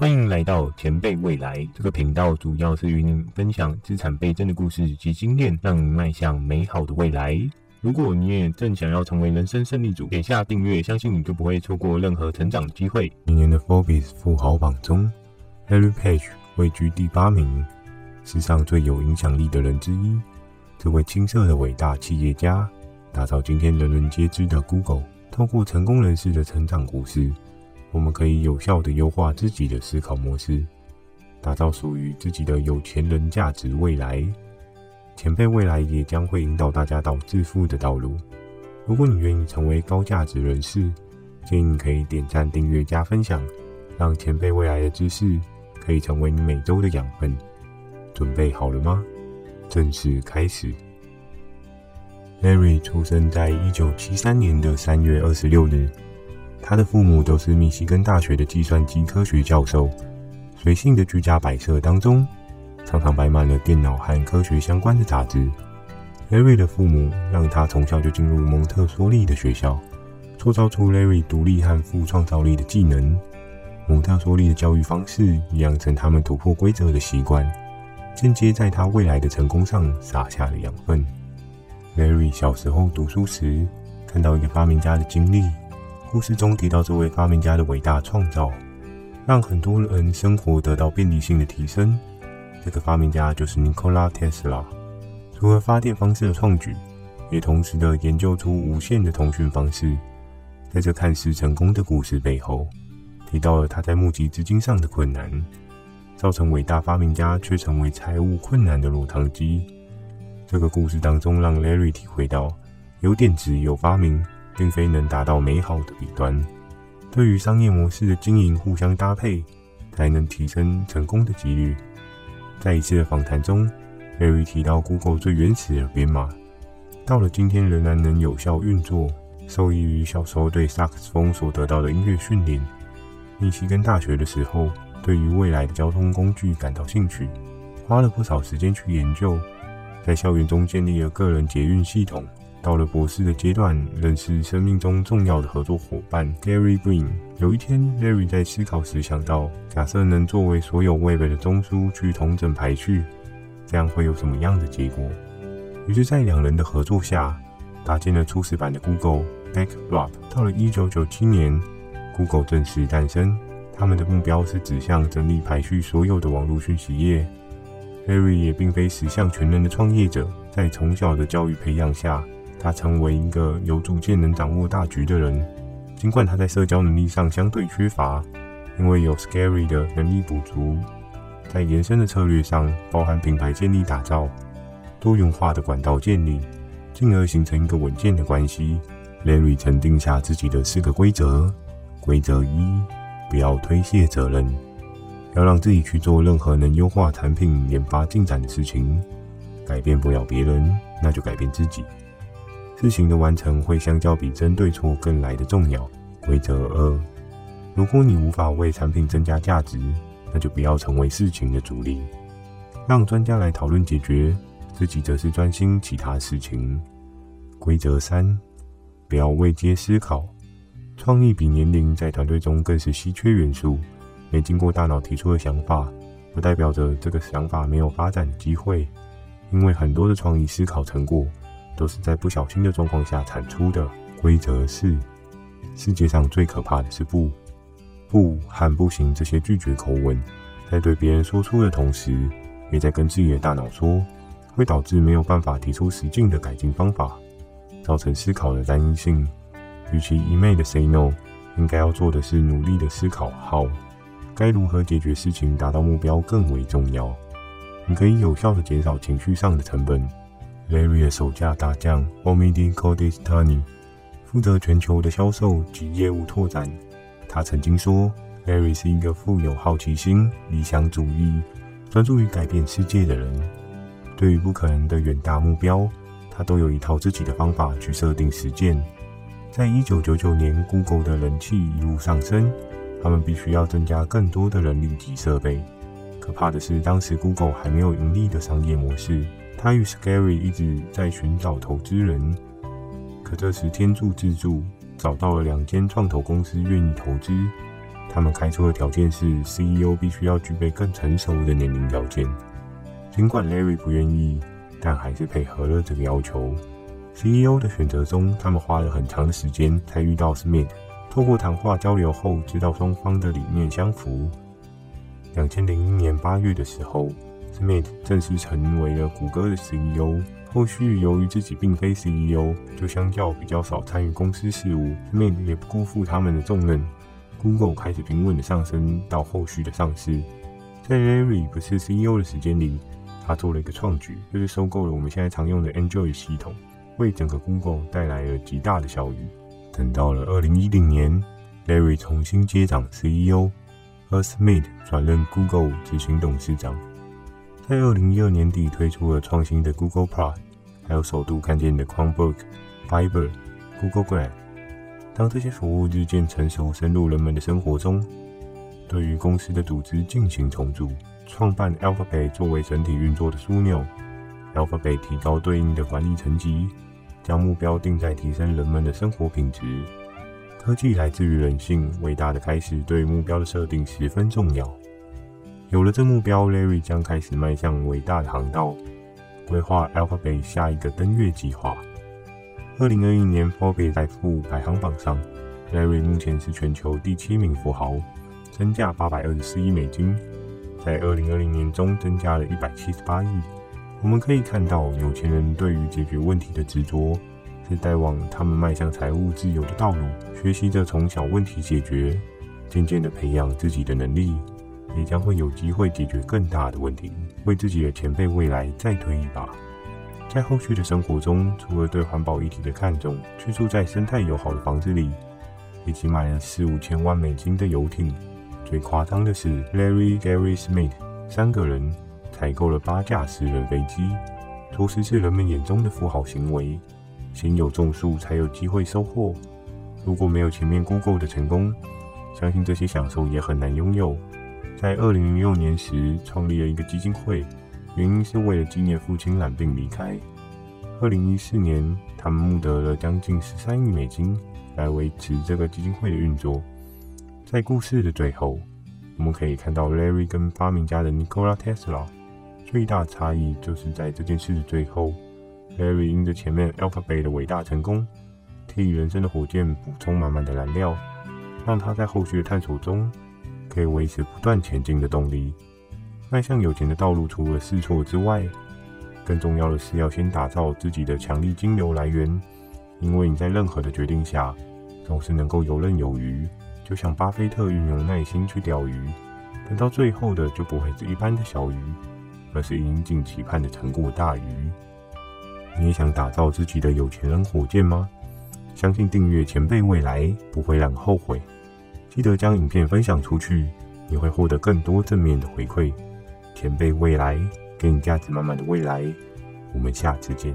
欢迎来到前辈未来这个频道，主要是与您分享资产倍增的故事及经验，让您迈向美好的未来。如果你也正想要成为人生胜利组，点下订阅，相信你就不会错过任何成长机会。今年的 Forbes 富豪榜中，Larry Page 位居第八名，世上最有影响力的人之一。这位青涩的伟大企业家，打造今天人人皆知的 Google。透过成功人士的成长故事。我们可以有效地优化自己的思考模式，打造属于自己的有钱人价值未来。前辈未来也将会引导大家到致富的道路。如果你愿意成为高价值人士，建议你可以点赞、订阅、加分享，让前辈未来的知识可以成为你每周的养分。准备好了吗？正式开始。Larry 出生在一九七三年的三月二十六日。他的父母都是密西根大学的计算机科学教授。随性的居家摆设当中，常常摆满了电脑和科学相关的杂志。Larry 的父母让他从小就进入蒙特梭利的学校，塑造出 Larry 独立和富创造力的技能。蒙特梭利的教育方式养成他们突破规则的习惯，间接在他未来的成功上撒下了养分。Larry 小时候读书时，看到一个发明家的经历。故事中提到这位发明家的伟大创造，让很多人生活得到便利性的提升。这个发明家就是 Nikola Tesla。除了发电方式的创举，也同时的研究出无线的通讯方式。在这看似成功的故事背后，提到了他在募集资金上的困难，造成伟大发明家却成为财务困难的落汤鸡。这个故事当中，让 Larry 体会到有点子有发明。并非能达到美好的彼端。对于商业模式的经营，互相搭配，才能提升成功的几率。在一次的访谈中，Larry 提到，Google 最原始的编码，到了今天仍然能有效运作，受益于小时候对萨克斯风所得到的音乐训练。密西根大学的时候，对于未来的交通工具感到兴趣，花了不少时间去研究，在校园中建立了个人捷运系统。到了博士的阶段，认识生命中重要的合作伙伴 Gary Green。有一天，Larry 在思考时想到，假设能作为所有 Web 的中枢去同整排序，这样会有什么样的结果？于是，在两人的合作下，搭建了初始版的 Google Backrub。到了1997年，Google 正式诞生。他们的目标是指向整理排序所有的网络讯息页。Larry 也并非十项全能的创业者，在从小的教育培养下。他成为一个有主见、能掌握大局的人。尽管他在社交能力上相对缺乏，因为有 Scary 的能力补足，在延伸的策略上，包含品牌建立、打造、多元化的管道建立，进而形成一个稳健的关系。Larry 曾定下自己的四个规则：规则一，不要推卸责任，要让自己去做任何能优化产品研发进展的事情。改变不了别人，那就改变自己。事情的完成会相较比争对错更来的重要。规则二：如果你无法为产品增加价值，那就不要成为事情的主力，让专家来讨论解决，自己则是专心其他事情。规则三：不要未接思考，创意比年龄在团队中更是稀缺元素。没经过大脑提出的想法，不代表着这个想法没有发展机会，因为很多的创意思考成果。都是在不小心的状况下产出的。规则是：世界上最可怕的是不、不和不行这些拒绝口吻，在对别人说出的同时，也在跟自己的大脑说，会导致没有办法提出实际的改进方法，造成思考的单一性。与其一昧的 say no，应该要做的是努力的思考 how，该如何解决事情，达到目标更为重要。你可以有效的减少情绪上的成本。Larry 的手下大将 Omidi Kodestani 负责全球的销售及业务拓展。他曾经说：“Larry 是一个富有好奇心、理想主义、专注于改变世界的人。对于不可能的远大目标，他都有一套自己的方法去设定实践。”在一九九九年，Google 的人气一路上升，他们必须要增加更多的人力及设备。可怕的是，当时 Google 还没有盈利的商业模式。他与 Scary 一直在寻找投资人，可这时天助自助找到了两间创投公司愿意投资，他们开出的条件是 CEO 必须要具备更成熟的年龄条件。尽管 Larry 不愿意，但还是配合了这个要求。CEO 的选择中，他们花了很长的时间才遇到 Smith。透过谈话交流后，知道双方的理念相符。两千零一年八月的时候，Smith 正式成为了谷歌的 CEO。后续由于自己并非 CEO，就相较比较少参与公司事务，Smith 也不辜负他们的重任。Google 开始平稳的上升到后续的上市。在 Larry 不是 CEO 的时间里，他做了一个创举，就是收购了我们现在常用的 Android 系统，为整个 Google 带来了极大的效益。等到了二零一零年，Larry 重新接掌 CEO，而 Smith 转任 Google 执行董事长。在二零一二年底推出了创新的 Google p r o 还有首度看见的 Chromebook、Fiber、Google Glass。当这些服务日渐成熟，深入人们的生活中，对于公司的组织进行重组，创办 Alphabet 作为整体运作的枢纽。Alphabet 提高对应的管理层级，将目标定在提升人们的生活品质。科技来自于人性，伟大的开始对目标的设定十分重要。有了这目标，Larry 将开始迈向伟大的航道，规划 Alphabet 下一个登月计划。二零二一年 Forbes 财富排行榜上，Larry 目前是全球第七名富豪，身价八百二十四亿美金，在二零二零年中增加了一百七十八亿。我们可以看到，有钱人对于解决问题的执着，是带往他们迈向财务自由的道路。学习着从小问题解决，渐渐地培养自己的能力。也将会有机会解决更大的问题，为自己的前辈未来再推一把。在后续的生活中，除了对环保议题的看重，居住在生态友好的房子里，以及买了四五千万美金的游艇。最夸张的是，Larry、Gary、Smith 三个人采购了八架私人飞机，着实是人们眼中的富豪行为。先有种树，才有机会收获。如果没有前面 Google 的成功，相信这些享受也很难拥有。在二零零六年时，创立了一个基金会，原因是为了纪念父亲染病离开。二零一四年，他们募得了将近十三亿美金来维持这个基金会的运作。在故事的最后，我们可以看到 Larry 跟发明家的 Nikola Tesla 最大差异，就是在这件事的最后，Larry 因着前面 Alphabet 的伟大成功，替人生的火箭补充满满的燃料，让他在后续的探索中。可以维持不断前进的动力。迈向有钱的道路，除了试错之外，更重要的是要先打造自己的强力金流来源。因为你在任何的决定下，总是能够游刃有余。就像巴菲特运用耐心去钓鱼，等到最后的就不会是一般的小鱼，而是引颈期盼的成果大鱼。你也想打造自己的有钱人火箭吗？相信订阅前辈未来不会让你后悔。记得将影片分享出去，你会获得更多正面的回馈。前辈未来，给你价值满满的未来。我们下次见。